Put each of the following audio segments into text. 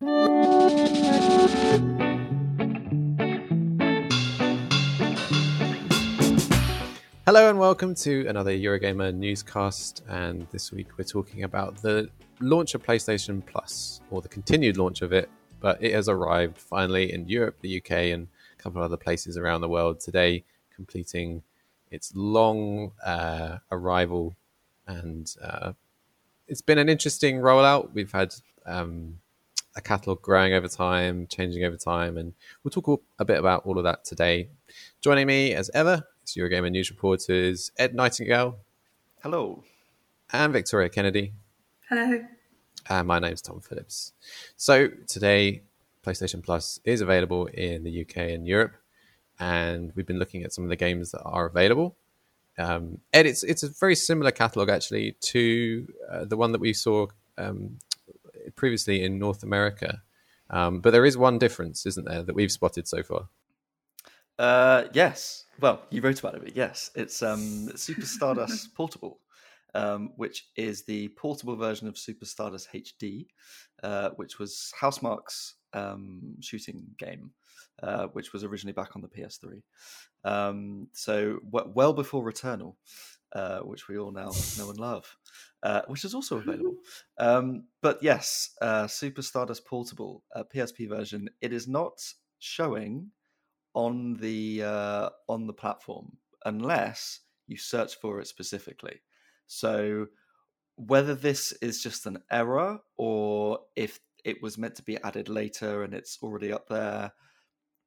Hello and welcome to another Eurogamer newscast. And this week we're talking about the launch of PlayStation Plus, or the continued launch of it. But it has arrived finally in Europe, the UK, and a couple of other places around the world today, completing its long uh, arrival. And uh, it's been an interesting rollout. We've had um, a catalog growing over time, changing over time, and we'll talk a bit about all of that today. Joining me, as ever, is Eurogamer news reporters Ed Nightingale. Hello. And Victoria Kennedy. Hello. And my name's Tom Phillips. So today, PlayStation Plus is available in the UK and Europe, and we've been looking at some of the games that are available. Um, Ed, it's it's a very similar catalog actually to uh, the one that we saw um, previously in North America, um, but there is one difference, isn't there, that we've spotted so far? Uh, yes. Well, you wrote about it, but yes, it's um, Super Stardust Portable, um, which is the portable version of Super Stardust HD, uh, which was Housemarque's um, shooting game, uh, which was originally back on the PS3. Um, so w- well before Returnal, uh, which we all now know and love, uh, which is also available. Um, but yes, uh, Super Stardust Portable PSP version. It is not showing on the uh, on the platform unless you search for it specifically. So whether this is just an error or if it was meant to be added later and it's already up there,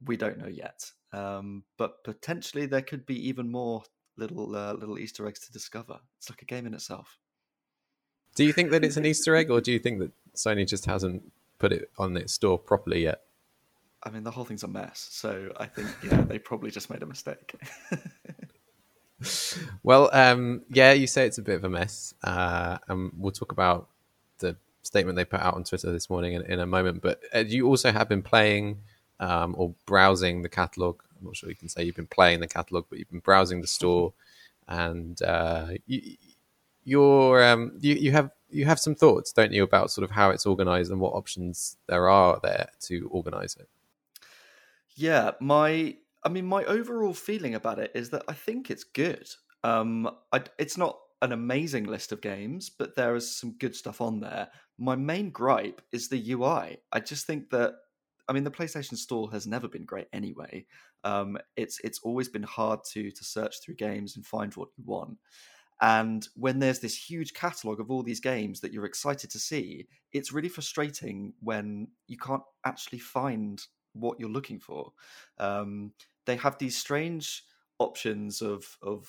we don't know yet. Um, but potentially there could be even more little uh, little Easter eggs to discover. It's like a game in itself. Do you think that it's an Easter egg, or do you think that Sony just hasn't put it on its store properly yet? I mean, the whole thing's a mess. So I think, yeah, they probably just made a mistake. well, um, yeah, you say it's a bit of a mess. Uh, and we'll talk about the statement they put out on Twitter this morning in, in a moment. But uh, you also have been playing um, or browsing the catalog. I'm not sure you can say you've been playing the catalog, but you've been browsing the store, and uh, you, you're um, you, you have you have some thoughts, don't you, about sort of how it's organized and what options there are there to organize it. Yeah, my I mean my overall feeling about it is that I think it's good. Um I, it's not an amazing list of games, but there is some good stuff on there. My main gripe is the UI. I just think that I mean the PlayStation Store has never been great anyway. Um it's it's always been hard to to search through games and find what you want. And when there's this huge catalog of all these games that you're excited to see, it's really frustrating when you can't actually find what you're looking for. Um, they have these strange options of of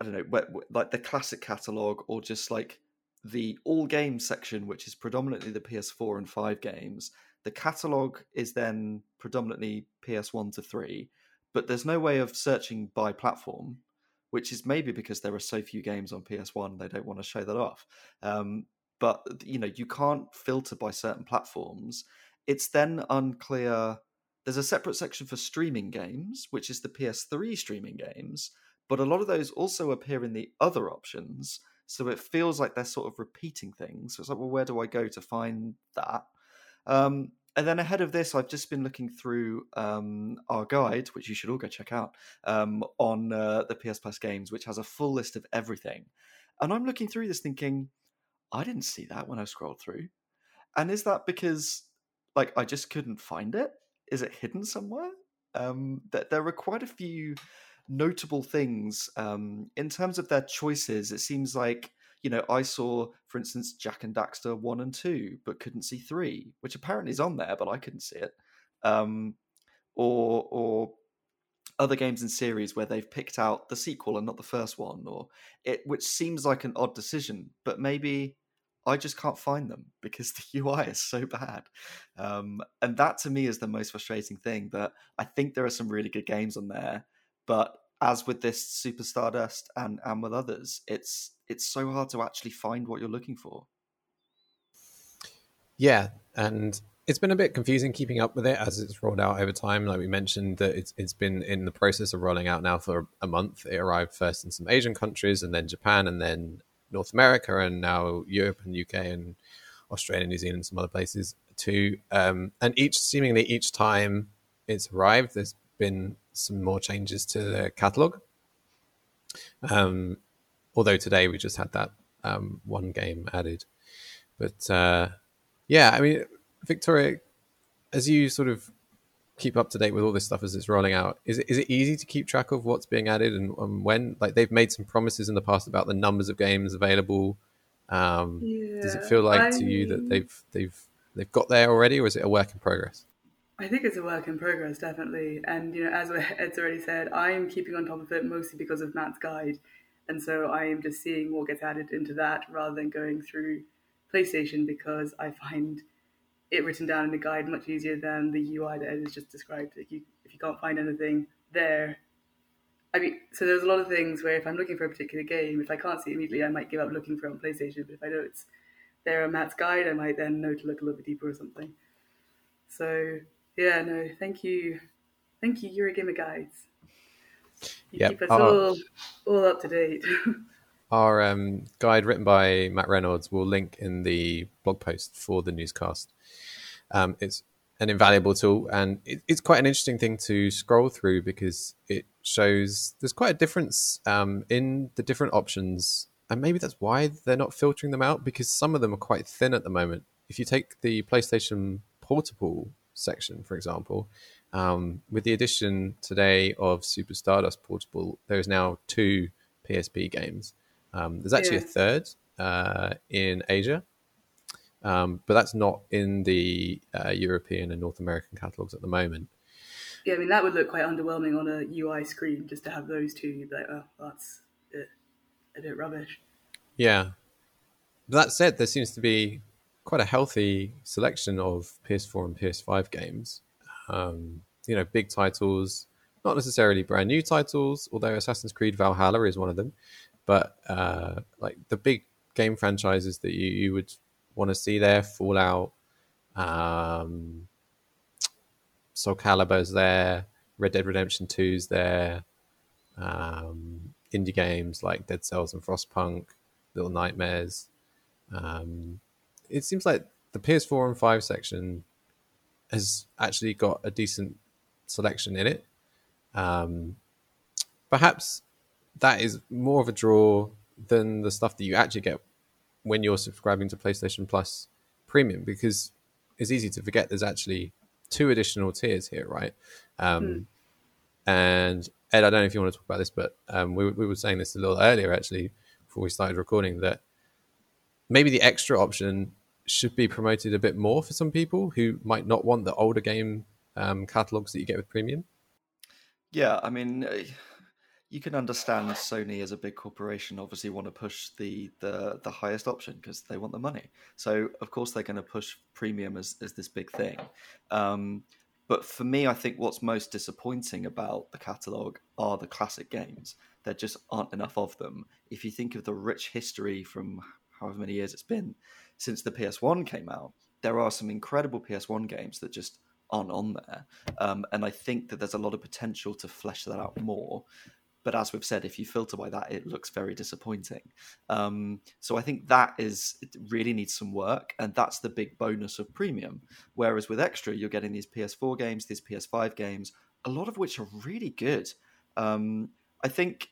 I don't know, like the classic catalog or just like the all games section, which is predominantly the PS4 and 5 games. The catalog is then predominantly PS1 to 3, but there's no way of searching by platform, which is maybe because there are so few games on PS1, they don't want to show that off. Um, but you know, you can't filter by certain platforms, it's then unclear. There's a separate section for streaming games, which is the PS3 streaming games, but a lot of those also appear in the other options. So it feels like they're sort of repeating things. So it's like, well, where do I go to find that? Um, and then ahead of this, I've just been looking through um, our guide, which you should all go check out, um, on uh, the PS Plus games, which has a full list of everything. And I'm looking through this thinking, I didn't see that when I scrolled through. And is that because like I just couldn't find it. Is it hidden somewhere? Um, that there are quite a few notable things um, in terms of their choices. It seems like you know I saw, for instance, Jak and Daxter one and two, but couldn't see three, which apparently is on there, but I couldn't see it. Um, or or other games in series where they've picked out the sequel and not the first one, or it which seems like an odd decision, but maybe I just can't find them because the UI is so bad. Um, and that to me is the most frustrating thing. That I think there are some really good games on there, but as with this Super Stardust and and with others, it's it's so hard to actually find what you're looking for. Yeah, and it's been a bit confusing keeping up with it as it's rolled out over time. Like we mentioned, that it's it's been in the process of rolling out now for a month. It arrived first in some Asian countries, and then Japan, and then North America, and now Europe and UK and Australia, New Zealand, some other places too. Um, and each seemingly each time it's arrived, there's been some more changes to the catalog. Um, although today we just had that um, one game added, but uh, yeah, I mean Victoria, as you sort of keep up to date with all this stuff as it's rolling out, is it is it easy to keep track of what's being added and, and when? Like they've made some promises in the past about the numbers of games available. Um, yeah, does it feel like I... to you that they've they've they've got there already, or is it a work in progress? I think it's a work in progress, definitely. And you know, as Ed's already said, I'm keeping on top of it mostly because of Matt's guide, and so I am just seeing what gets added into that rather than going through PlayStation because I find it written down in the guide much easier than the UI that is just described. If you if you can't find anything there, I mean, so there's a lot of things where if I'm looking for a particular game, if I can't see it immediately, I might give up looking for it on PlayStation. But if I know it's there on Matt's guide, I might then know to look a little bit deeper or something. So yeah, no, thank you, thank you, Eurogamer guides. You yep. keep us all all up to date. our um, guide written by Matt Reynolds will link in the blog post for the newscast. Um, it's an invaluable tool, and it, it's quite an interesting thing to scroll through because it shows there's quite a difference um, in the different options, and maybe that's why they're not filtering them out because some of them are quite thin at the moment. If you take the PlayStation Portable section, for example, um, with the addition today of Super Stardust Portable, there is now two PSP games. Um, there's actually yeah. a third uh, in Asia, um, but that's not in the uh, European and North American catalogs at the moment. Yeah, I mean that would look quite underwhelming on a UI screen just to have those two. You'd be like, oh, that's a bit, a bit rubbish. Yeah. That said, there seems to be quite a healthy selection of PS4 and PS5 games. Um, you know, big titles, not necessarily brand new titles, although Assassin's Creed Valhalla is one of them. But uh, like the big game franchises that you, you would want to see there. Fallout, um, Soul Calibur's there, Red Dead Redemption 2's there, um, indie games like Dead Cells and Frostpunk, Little Nightmares. Um, it seems like the PS4 and 5 section has actually got a decent selection in it. Um, perhaps that is more of a draw than the stuff that you actually get when you're subscribing to PlayStation Plus Premium because it's easy to forget there's actually two additional tiers here, right? Um, mm. And Ed, I don't know if you want to talk about this, but um, we, we were saying this a little earlier actually before we started recording that maybe the extra option should be promoted a bit more for some people who might not want the older game um, catalogs that you get with Premium. Yeah, I mean, you can understand Sony as a big corporation obviously want to push the the, the highest option because they want the money. So of course they're going to push premium as, as this big thing. Um, but for me, I think what's most disappointing about the catalog are the classic games. There just aren't enough of them. If you think of the rich history from however many years it's been since the PS1 came out, there are some incredible PS1 games that just aren't on there. Um, and I think that there's a lot of potential to flesh that out more. But as we've said, if you filter by that, it looks very disappointing. Um, so I think that is really needs some work, and that's the big bonus of premium. Whereas with extra, you're getting these PS4 games, these PS5 games, a lot of which are really good. Um, I think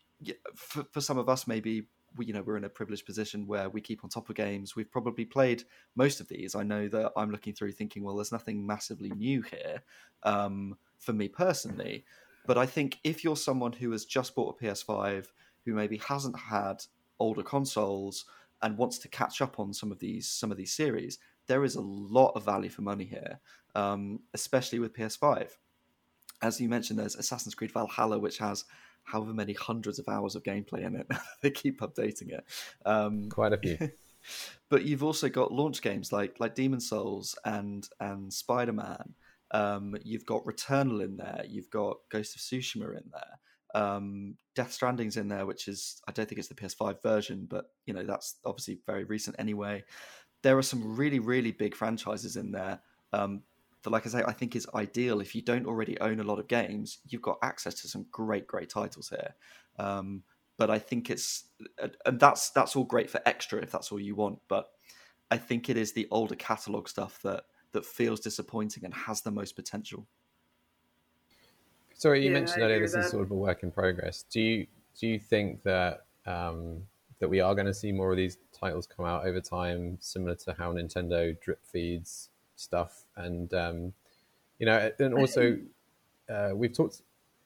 for, for some of us, maybe we, you know we're in a privileged position where we keep on top of games. We've probably played most of these. I know that I'm looking through thinking, well, there's nothing massively new here um, for me personally. But I think if you're someone who has just bought a PS5, who maybe hasn't had older consoles and wants to catch up on some of these some of these series, there is a lot of value for money here, um, especially with PS5. As you mentioned, there's Assassin's Creed Valhalla, which has however many hundreds of hours of gameplay in it. they keep updating it. Um, Quite a few. but you've also got launch games like like Demon Souls and and Spider Man. Um, you've got Returnal in there. You've got Ghost of Tsushima in there. Um, Death Stranding's in there, which is I don't think it's the PS5 version, but you know that's obviously very recent anyway. There are some really really big franchises in there um, that, like I say, I think is ideal if you don't already own a lot of games. You've got access to some great great titles here. Um, but I think it's and that's that's all great for extra if that's all you want. But I think it is the older catalog stuff that that feels disappointing and has the most potential. Sorry, you yeah, mentioned earlier this is sort of a work in progress. Do you do you think that um, that we are going to see more of these titles come out over time, similar to how Nintendo drip feeds stuff, and um, you know, and also uh, we've talked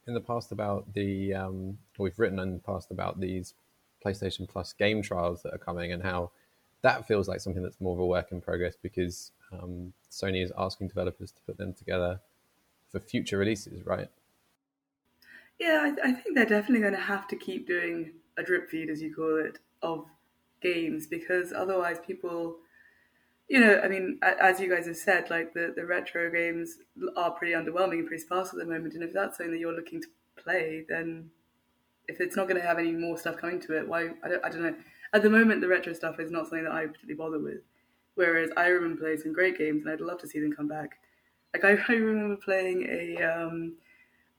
in the past about the um, we've written in the past about these PlayStation Plus game trials that are coming and how that feels like something that's more of a work in progress because um, Sony is asking developers to put them together for future releases, right? Yeah, I, th- I think they're definitely going to have to keep doing a drip feed, as you call it, of games because otherwise people you know, I mean, as you guys have said, like the, the retro games are pretty underwhelming and pretty sparse at the moment. And if that's something that you're looking to play, then if it's not going to have any more stuff coming to it, why? I don't, I don't know. At the moment, the retro stuff is not something that I particularly bother with. Whereas I remember playing some great games, and I'd love to see them come back. Like I, I remember playing a um,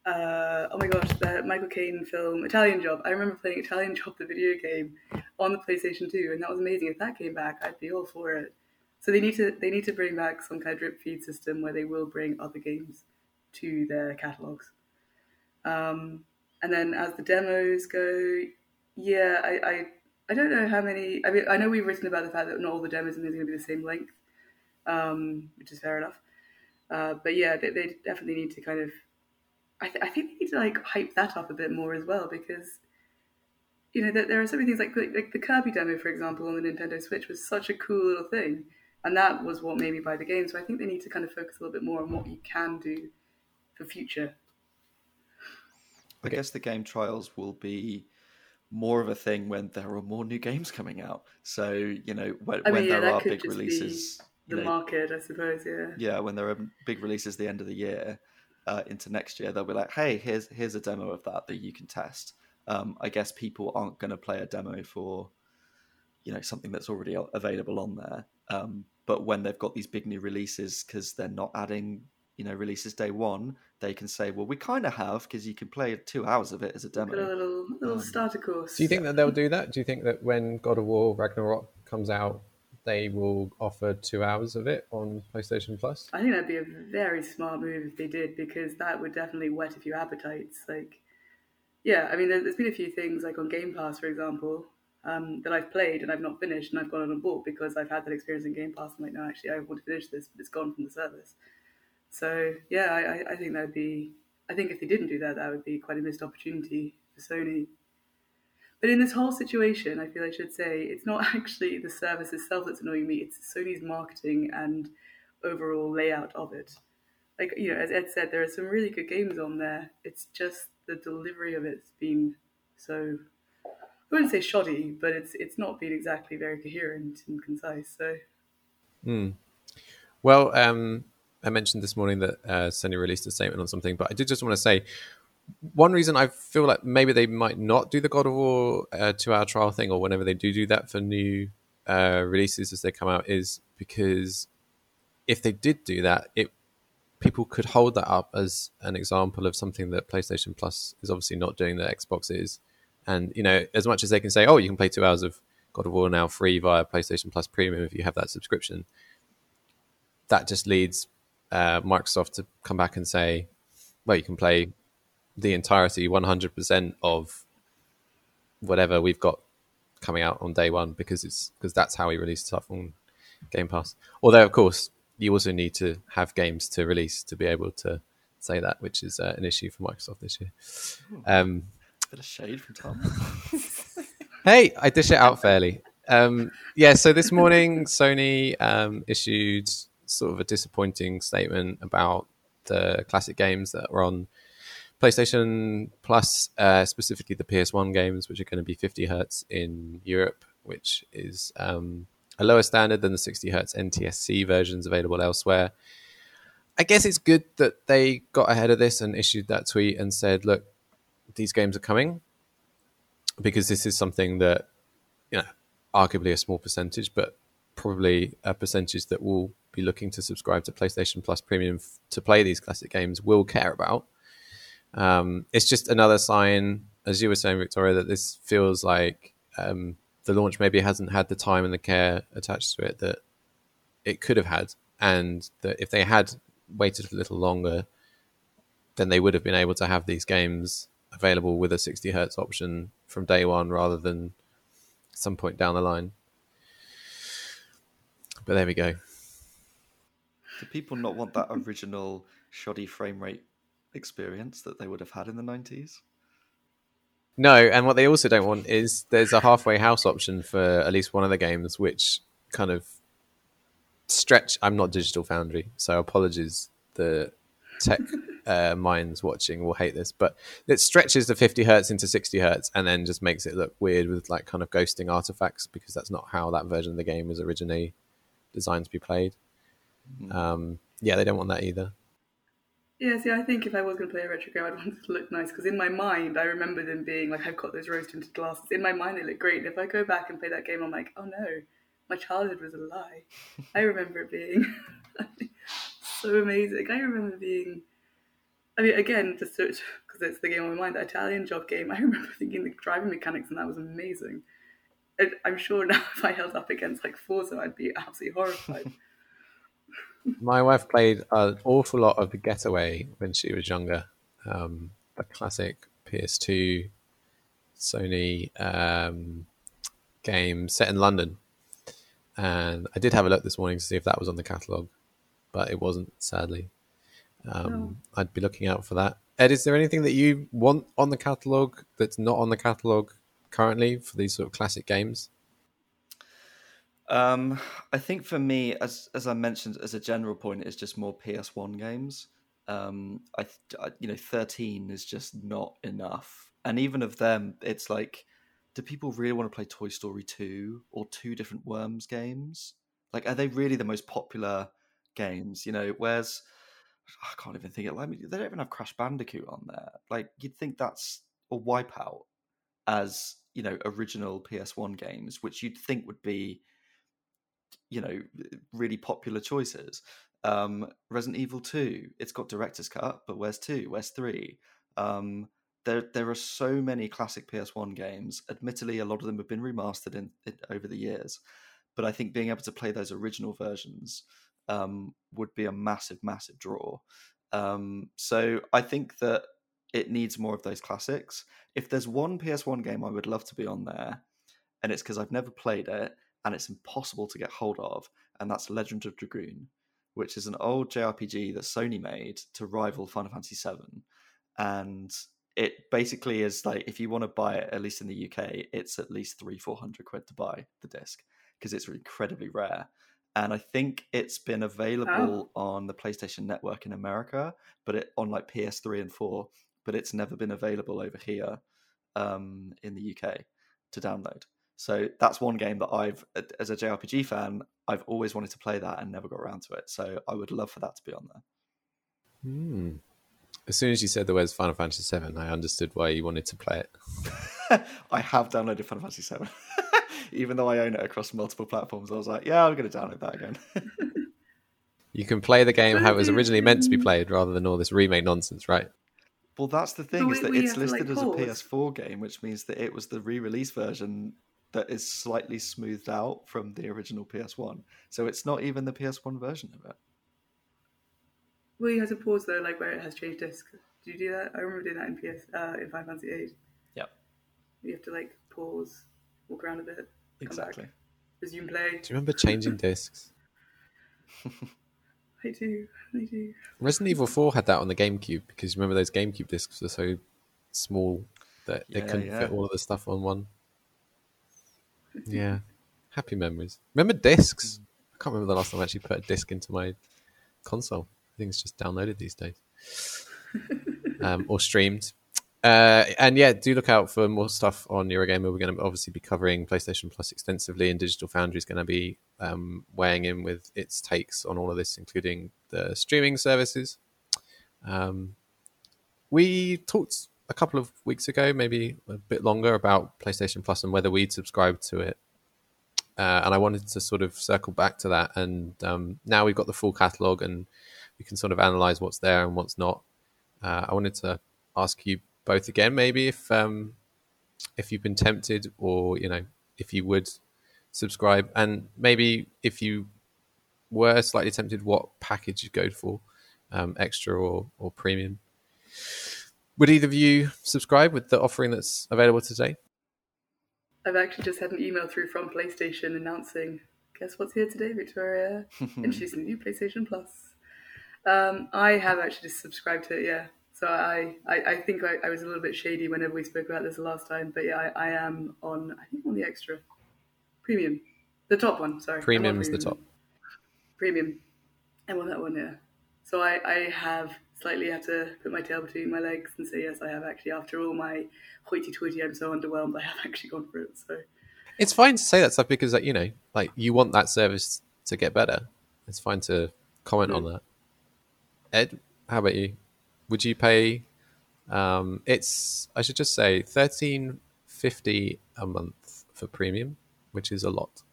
uh, oh my gosh, the Michael Caine film Italian Job. I remember playing Italian Job, the video game, on the PlayStation 2, and that was amazing. If that came back, I'd be all for it. So they need to they need to bring back some kind of drip feed system where they will bring other games to their catalogs. Um, and then as the demos go, yeah, I, I I don't know how many. I mean, I know we've written about the fact that not all the demos are going to be the same length, um, which is fair enough. Uh, but yeah, they, they, definitely need to kind of. I, th- I, think they need to like hype that up a bit more as well because, you know, there, there are so many things like, like like the Kirby demo, for example, on the Nintendo Switch was such a cool little thing and that was what made me buy the game. So I think they need to kind of focus a little bit more on what you can do for future. I guess the game trials will be more of a thing when there are more new games coming out. So you know when, I mean, when yeah, there are big releases, the know, market, I suppose. Yeah. Yeah, when there are big releases the end of the year uh, into next year, they'll be like, "Hey, here's here's a demo of that that you can test." Um, I guess people aren't going to play a demo for you know something that's already available on there. Um, but when they've got these big new releases, because they're not adding you know releases day one, they can say, well, we kind of have because you can play two hours of it as a demo. a little little um, starter course. Do you think that they'll do that? Do you think that when God of War Ragnarok comes out, they will offer two hours of it on PlayStation Plus? I think that'd be a very smart move if they did, because that would definitely whet a few appetites. Like, yeah, I mean, there's been a few things like on Game Pass, for example, um, that I've played and I've not finished and I've gone on board because I've had that experience in Game Pass. I'm like, no, actually, I want to finish this, but it's gone from the service. So yeah, I, I think that would be. I think if they didn't do that, that would be quite a missed opportunity for Sony. But in this whole situation, I feel I should say it's not actually the service itself that's annoying me. It's Sony's marketing and overall layout of it. Like you know, as Ed said, there are some really good games on there. It's just the delivery of it's been so I wouldn't say shoddy, but it's it's not been exactly very coherent and concise. So, mm. well, um, I mentioned this morning that uh, Sony released a statement on something, but I did just want to say one reason I feel like maybe they might not do the God of War uh, two-hour trial thing, or whenever they do do that for new uh, releases as they come out, is because if they did do that, it people could hold that up as an example of something that PlayStation Plus is obviously not doing that Xbox is, and you know, as much as they can say, "Oh, you can play two hours of God of War now free via PlayStation Plus Premium if you have that subscription," that just leads uh, Microsoft to come back and say, "Well, you can play the entirety, one hundred percent of whatever we've got coming out on day one because it's because that's how we release stuff on Game Pass." Although, of course, you also need to have games to release to be able to say that, which is uh, an issue for Microsoft this year. Um, bit of shade from Tom. hey, I dish it out fairly. Um, yeah, so this morning Sony um, issued sort of a disappointing statement about the classic games that are on PlayStation Plus, uh, specifically the PS1 games, which are going to be 50 hertz in Europe, which is um, a lower standard than the 60 hertz NTSC versions available elsewhere. I guess it's good that they got ahead of this and issued that tweet and said, look, these games are coming because this is something that, you know, arguably a small percentage, but probably a percentage that will be looking to subscribe to PlayStation Plus Premium f- to play these classic games will care about. Um, it's just another sign, as you were saying, Victoria, that this feels like um, the launch maybe hasn't had the time and the care attached to it that it could have had, and that if they had waited a little longer, then they would have been able to have these games available with a 60 hertz option from day one rather than some point down the line. But there we go. Do people not want that original shoddy frame rate experience that they would have had in the 90s? No, and what they also don't want is there's a halfway house option for at least one of the games, which kind of stretch. I'm not Digital Foundry, so apologies. The tech uh, minds watching will hate this, but it stretches the 50 hertz into 60 hertz and then just makes it look weird with like kind of ghosting artifacts because that's not how that version of the game was originally designed to be played. Mm. Um, yeah, they don't want that either. Yeah, see, I think if I was going to play a retro game, I'd want it to look nice because in my mind, I remember them being like, I've got those rose tinted glasses. In my mind, they look great. And if I go back and play that game, I'm like, oh no, my childhood was a lie. I remember it being so amazing. I remember being, I mean, again, just because it's the game on my mind, the Italian job game. I remember thinking the driving mechanics and that was amazing. I'm sure now if I held up against like Forza, I'd be absolutely horrified. My wife played an awful lot of the Getaway when she was younger. Um, the classic PS2 Sony um, game set in London. And I did have a look this morning to see if that was on the catalogue, but it wasn't, sadly. Um, no. I'd be looking out for that. Ed, is there anything that you want on the catalogue that's not on the catalogue currently for these sort of classic games? Um, I think for me, as as I mentioned, as a general point, it's just more PS1 games. Um, I, I, you know, thirteen is just not enough, and even of them, it's like, do people really want to play Toy Story two or two different Worms games? Like, are they really the most popular games? You know, where's I can't even think it. Like, they don't even have Crash Bandicoot on there. Like, you'd think that's a Wipeout as you know original PS1 games, which you'd think would be you know really popular choices. Um, Resident Evil Two, it's got director's cut, but where's two? Where's three? Um, there there are so many classic PS1 games. Admittedly, a lot of them have been remastered in, in over the years, but I think being able to play those original versions um, would be a massive, massive draw. Um, so I think that it needs more of those classics. If there's one PS1 game I would love to be on there, and it's because I've never played it, and it's impossible to get hold of, and that's Legend of Dragoon, which is an old JRPG that Sony made to rival Final Fantasy VII, and it basically is like if you want to buy it, at least in the UK, it's at least three four hundred quid to buy the disc because it's incredibly rare. And I think it's been available oh. on the PlayStation Network in America, but it on like PS3 and 4, but it's never been available over here um, in the UK to download. So that's one game that I've, as a JRPG fan, I've always wanted to play that and never got around to it. So I would love for that to be on there. Hmm. As soon as you said the words Final Fantasy VII, I understood why you wanted to play it. I have downloaded Final Fantasy VII, even though I own it across multiple platforms. I was like, yeah, I'm going to download that again. you can play the game how it was originally meant to be played, rather than all this remake nonsense, right? Well, that's the thing is that it's listed like, as a PS4 game, which means that it was the re-release version that is slightly smoothed out from the original PS1. So it's not even the PS1 version of it. Well, you have to pause though, like where it has changed disc. Do you do that? I remember doing that in PS uh, in Final Fantasy VIII. Yep. You have to like pause, walk around a bit, exactly. Back, resume play. Do you remember changing discs? I do. I do. Resident Evil Four had that on the GameCube because remember those GameCube discs were so small that yeah, they couldn't yeah. fit all of the stuff on one. Yeah, happy memories. Remember discs? I can't remember the last time I actually put a disc into my console. I think it's just downloaded these days, um, or streamed. Uh, and yeah, do look out for more stuff on Eurogamer. We're going to obviously be covering PlayStation Plus extensively, and Digital Foundry is going to be um, weighing in with its takes on all of this, including the streaming services. Um, we talked a couple of weeks ago, maybe a bit longer, about PlayStation Plus and whether we'd subscribe to it. Uh, and I wanted to sort of circle back to that. And um, now we've got the full catalog, and we can sort of analyze what's there and what's not. Uh, I wanted to ask you both again, maybe if um, if you've been tempted, or you know, if you would subscribe, and maybe if you were slightly tempted, what package you'd go for, um, extra or or premium. Would either of you subscribe with the offering that's available today? I've actually just had an email through from PlayStation announcing, guess what's here today, Victoria? Introducing the new PlayStation Plus. Um, I have actually just subscribed to it, yeah. So I, I, I think I, I, was a little bit shady whenever we spoke about this the last time, but yeah, I, I am on, I think on the extra premium, the top one. Sorry, premium is the top. Premium, I'm on that one, yeah. So I, I have slightly had to put my tail between my legs and say yes, I have actually. After all my hoity-toity, I'm so underwhelmed. I have actually gone for it. So it's fine to say that stuff because, like, you know, like you want that service to get better. It's fine to comment mm-hmm. on that. Ed, how about you? Would you pay? Um, it's I should just say thirteen fifty a month for premium, which is a lot.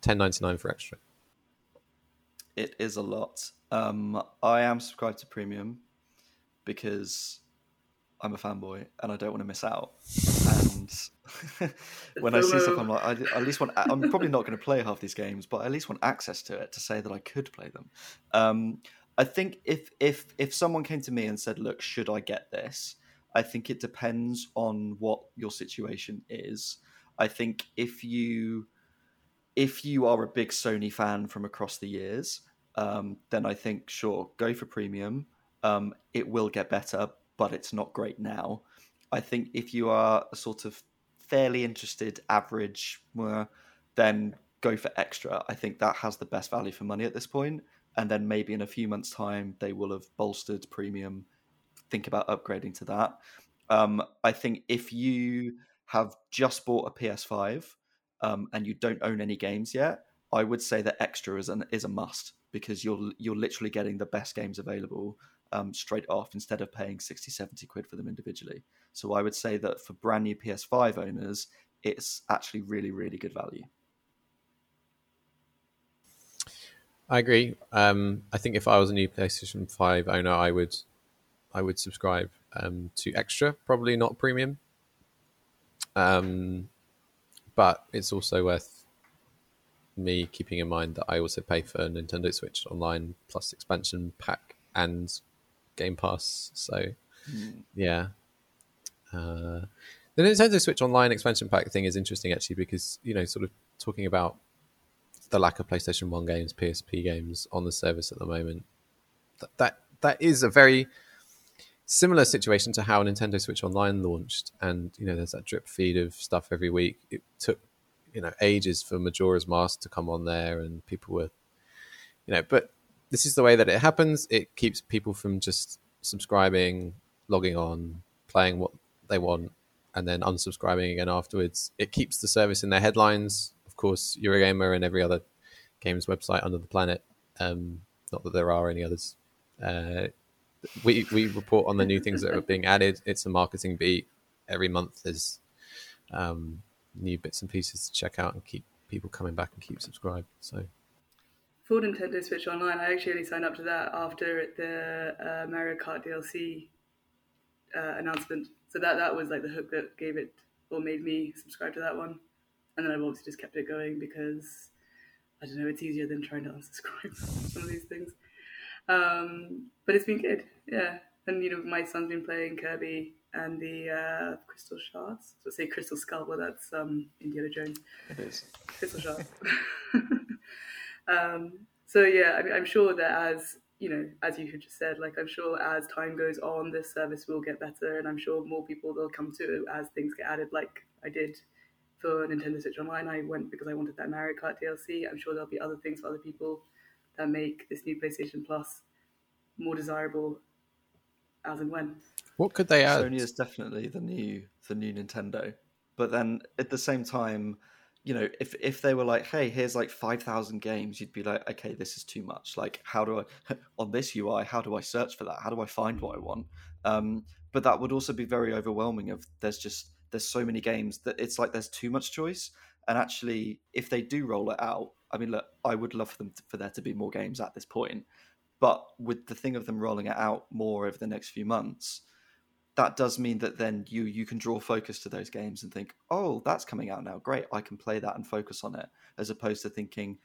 Ten ninety nine for extra. It is a lot. Um, I am subscribed to premium because I'm a fanboy and I don't want to miss out. And when I see stuff, I'm like, I at least want. I'm probably not going to play half these games, but I at least want access to it to say that I could play them. Um, I think if if if someone came to me and said, "Look, should I get this?" I think it depends on what your situation is. I think if you if you are a big Sony fan from across the years, um, then I think sure go for premium. Um, it will get better, but it's not great now. I think if you are a sort of fairly interested average, then go for extra. I think that has the best value for money at this point and then maybe in a few months' time they will have bolstered premium. Think about upgrading to that. Um, I think if you have just bought a PS5 um, and you don't own any games yet, I would say that extra is an is a must because you're you're literally getting the best games available um, straight off instead of paying 60, 70 quid for them individually. So I would say that for brand new PS5 owners, it's actually really really good value. I agree. Um, I think if I was a new PlayStation Five owner, I would, I would subscribe um, to extra, probably not premium. Um, but it's also worth me keeping in mind that I also pay for Nintendo Switch Online plus expansion pack and Game Pass. So, mm. yeah. Uh, the Nintendo Switch Online expansion pack thing is interesting actually because you know, sort of talking about the lack of PlayStation One games, PSP games on the service at the moment. That that, that is a very similar situation to how Nintendo Switch Online launched, and you know, there's that drip feed of stuff every week. It took you know ages for Majora's Mask to come on there, and people were, you know, but this is the way that it happens. It keeps people from just subscribing, logging on, playing what they want, and then unsubscribing again afterwards. It keeps the service in their headlines course, Eurogamer and every other games website under the planet. Um, not that there are any others. Uh, we we report on the new things that are being added. It's a marketing beat. Every month there's um, new bits and pieces to check out and keep people coming back and keep subscribed. So for Nintendo Switch Online, I actually only signed up to that after the uh, Mario Kart DLC uh, announcement. So that that was like the hook that gave it or made me subscribe to that one and then I've obviously just kept it going because I don't know, it's easier than trying to unsubscribe some of these things. Um, but it's been good, yeah. And you know, my son's been playing Kirby and the uh, Crystal Shards. So I say Crystal Skull, well, that's um, Indiana Jones. It is Crystal Shards. um, so yeah, I mean, I'm sure that as you know, as you had just said, like I'm sure as time goes on, this service will get better, and I'm sure more people will come to it as things get added, like I did for Nintendo Switch Online, I went because I wanted that Mario Kart DLC. I'm sure there'll be other things for other people that make this new PlayStation Plus more desirable as and when. What could they add? Sony is definitely the new the new Nintendo. But then at the same time, you know, if if they were like, hey, here's like five thousand games, you'd be like, okay, this is too much. Like, how do I on this UI? How do I search for that? How do I find what I want? Um, but that would also be very overwhelming. Of there's just there's so many games that it's like there's too much choice. And actually, if they do roll it out, I mean, look, I would love for them to, for there to be more games at this point. But with the thing of them rolling it out more over the next few months, that does mean that then you you can draw focus to those games and think, oh, that's coming out now. Great, I can play that and focus on it, as opposed to thinking,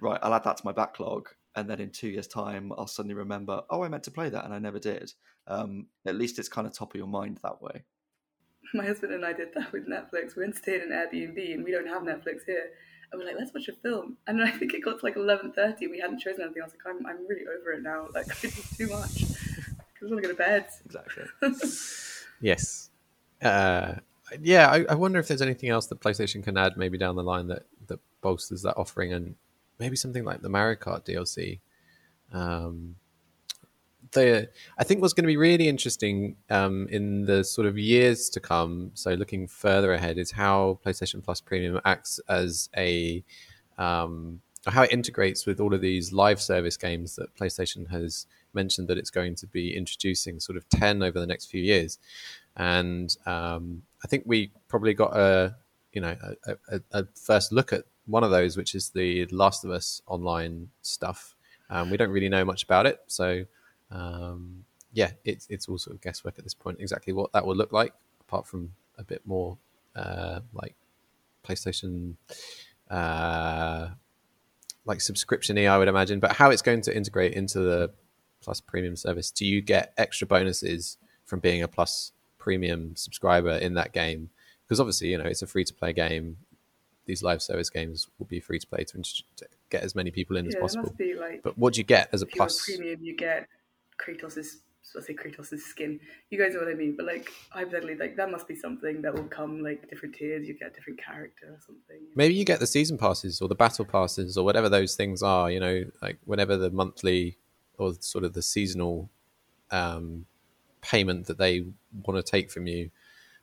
right, I'll add that to my backlog, and then in two years' time, I'll suddenly remember, oh, I meant to play that and I never did. Um, at least it's kind of top of your mind that way. My husband and I did that with Netflix. We went to stay in an Airbnb, and we don't have Netflix here. And we're like, let's watch a film. And then I think it got to like eleven thirty. We hadn't chosen anything. I was like, I'm, I'm really over it now. Like, it's too much. I just want to go to bed. Exactly. yes. Uh, yeah, I, I, wonder if there's anything else that PlayStation can add maybe down the line that, that bolsters that offering and maybe something like the Mario Kart DLC. Um, the, I think what's going to be really interesting um, in the sort of years to come, so looking further ahead, is how PlayStation Plus Premium acts as a um, how it integrates with all of these live service games that PlayStation has mentioned that it's going to be introducing sort of 10 over the next few years. And um, I think we probably got a, you know, a, a, a, first look at one of those, which is the Last of Us online stuff. Um, we don't really know much about it. So, um, yeah, it's, it's all sort of guesswork at this point, exactly what that will look like, apart from a bit more uh, like PlayStation uh, like subscription I would imagine, but how it's going to integrate into the Plus premium service, do you get extra bonuses from being a Plus premium subscriber in that game? Because obviously, you know, it's a free to play game. These live service games will be free to play to, to get as many people in yeah, as possible. Like, but what do you get as a Plus? Premium, you get Kratos's I say Kratos' skin. You guys know what I mean. But like hypothetically, like that must be something that will come like different tiers. You get a different character or something. Maybe you get the season passes or the battle passes or whatever those things are. You know, like whenever the monthly or sort of the seasonal um, payment that they want to take from you.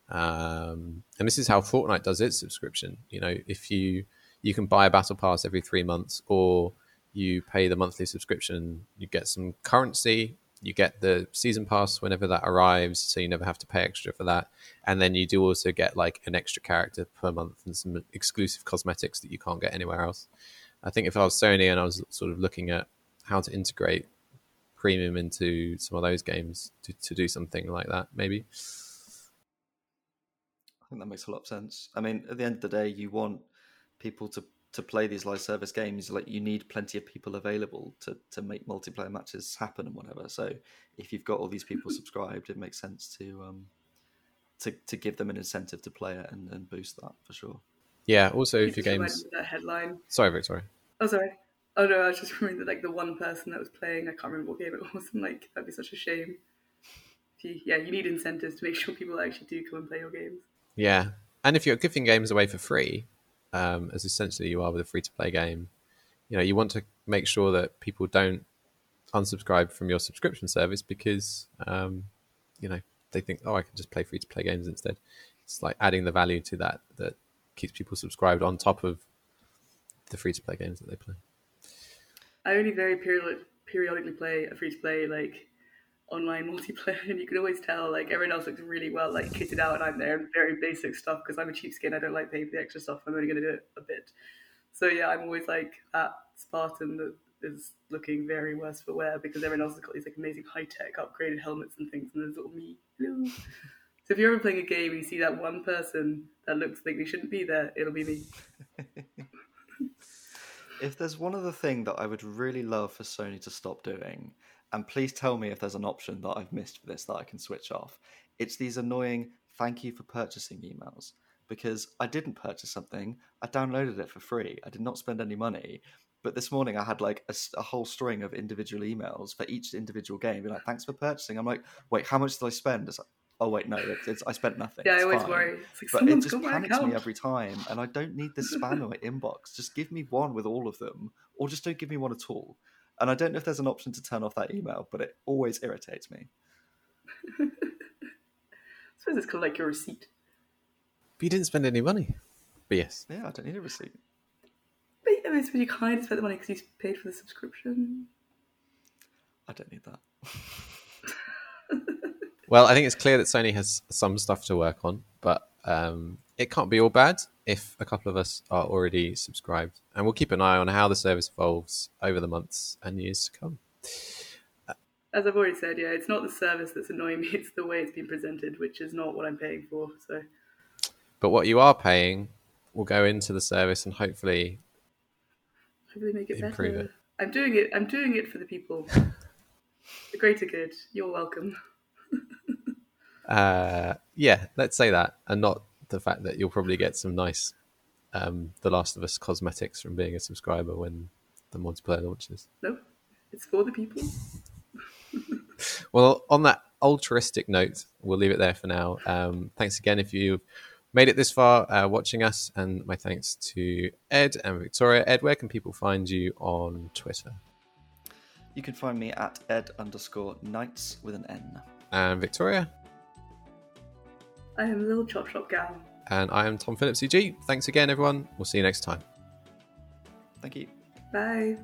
Um, and this is how Fortnite does its subscription. You know, if you you can buy a battle pass every three months, or you pay the monthly subscription, you get some currency. You get the season pass whenever that arrives, so you never have to pay extra for that. And then you do also get like an extra character per month and some exclusive cosmetics that you can't get anywhere else. I think if I was Sony and I was sort of looking at how to integrate premium into some of those games to, to do something like that, maybe. I think that makes a lot of sense. I mean, at the end of the day, you want people to to play these live service games. Like you need plenty of people available to to make multiplayer matches happen and whatever. So if you've got all these people subscribed, it makes sense to um to to give them an incentive to play it and, and boost that for sure. Yeah. Also, if your games that headline. Sorry, Victoria. Oh, sorry. Oh no, I was just remembering that like the one person that was playing, I can't remember what game it was, and like that'd be such a shame. You, yeah, you need incentives to make sure people actually do come and play your games. Yeah, and if you're giving games away for free, um, as essentially you are with a free to play game, you know you want to make sure that people don't unsubscribe from your subscription service because um, you know they think, oh, I can just play free to play games instead. It's like adding the value to that that keeps people subscribed on top of the free to play games that they play. I only very period- periodically play a free to play like online multiplayer, and you can always tell like everyone else looks really well like kitted out, and I'm there in very basic stuff because I'm a cheapskate. I don't like paying for the extra stuff. I'm only going to do it a bit. So yeah, I'm always like that Spartan that is looking very worse for wear because everyone else has got these like amazing high tech upgraded helmets and things, and there's little me. So if you're ever playing a game and you see that one person that looks like they shouldn't be there, it'll be me. if there's one other thing that I would really love for Sony to stop doing, and please tell me if there's an option that I've missed for this that I can switch off, it's these annoying thank you for purchasing emails. Because I didn't purchase something, I downloaded it for free. I did not spend any money. But this morning I had like a, a whole string of individual emails for each individual game. Be like, thanks for purchasing. I'm like, wait, how much did I spend? It's like, oh wait, no, it's, it's, I spent nothing. Yeah, it's I always fine. worry. Like, but it just panics me every time, and I don't need this spam in my inbox. Just give me one with all of them, or just don't give me one at all. And I don't know if there's an option to turn off that email, but it always irritates me. I suppose it's kind of like your receipt. But you didn't spend any money. But yes. Yeah, I don't need a receipt. But I mean, I suppose you kind of spent the money because you paid for the subscription. I don't need that. Well, I think it's clear that Sony has some stuff to work on, but um, it can't be all bad if a couple of us are already subscribed. And we'll keep an eye on how the service evolves over the months and years to come. As I've already said, yeah, it's not the service that's annoying me; it's the way it's been presented, which is not what I'm paying for. So But what you are paying will go into the service and hopefully hopefully make it Improve better. it. I'm doing it. I'm doing it for the people. the greater good. You're welcome. Uh, yeah, let's say that, and not the fact that you'll probably get some nice um, The Last of Us cosmetics from being a subscriber when the multiplayer launches. No, it's for the people. Well, on that altruistic note, we'll leave it there for now. Um, thanks again if you've made it this far uh, watching us, and my thanks to Ed and Victoria. Ed, where can people find you on Twitter? You can find me at ed underscore knights with an N. And Victoria? I am a little chop shop gal. And I am Tom Phillips, EG. Thanks again, everyone. We'll see you next time. Thank you. Bye.